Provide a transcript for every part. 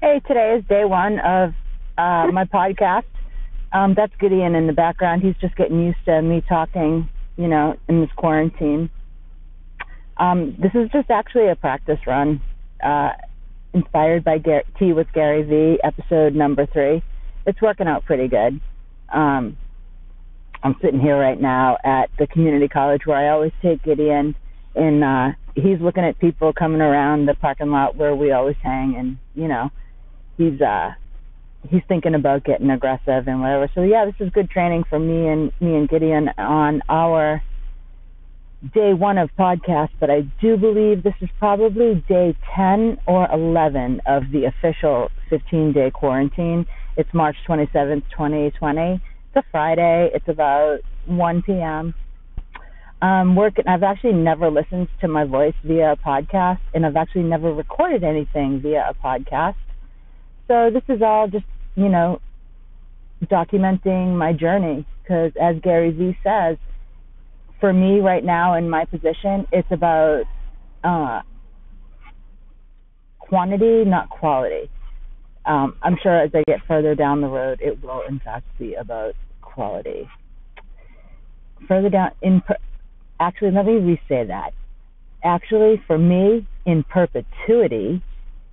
Hey, today is day one of uh, my podcast. Um, that's Gideon in the background. He's just getting used to me talking, you know, in this quarantine. Um, this is just actually a practice run, uh, inspired by Gar- Tea with Gary Vee, episode number three. It's working out pretty good. Um, I'm sitting here right now at the community college where I always take Gideon, and uh, he's looking at people coming around the parking lot where we always hang, and you know he's uh he's thinking about getting aggressive and whatever. So yeah, this is good training for me and me and Gideon on our day one of podcast, but I do believe this is probably day 10 or 11 of the official 15 day quarantine. It's March 27th, 2020. It's a Friday. It's about 1 p.m. Um, working. I've actually never listened to my voice via a podcast, and I've actually never recorded anything via a podcast. So this is all just, you know, documenting my journey because as Gary Vee says, for me right now in my position, it's about uh, quantity, not quality. Um, I'm sure as I get further down the road, it will in fact be about quality. Further down, in per- actually, let me re-say that. Actually, for me, in perpetuity,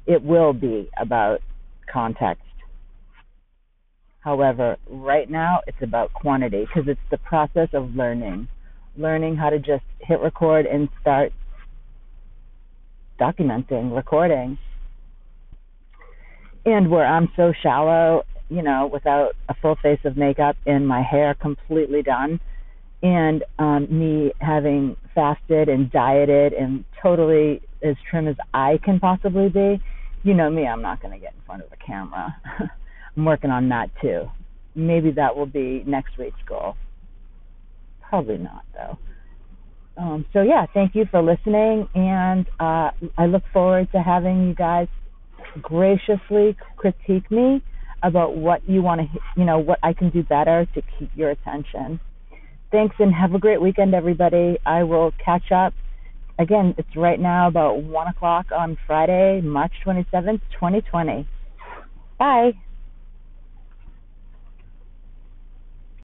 it will be about context. However, right now it's about quantity because it's the process of learning. Learning how to just hit record and start documenting, recording. And where I'm so shallow, you know, without a full face of makeup and my hair completely done, and um, me having fasted and dieted and totally as trim as I can possibly be, you know me, I'm not going to get in front of a camera. I'm working on that too. Maybe that will be next week's goal. Probably not though. Um, so yeah, thank you for listening, and uh, I look forward to having you guys graciously critique me about what you want to, you know, what I can do better to keep your attention. Thanks, and have a great weekend, everybody. I will catch up again, it's right now about 1 o'clock on Friday, March 27th, 2020. Bye.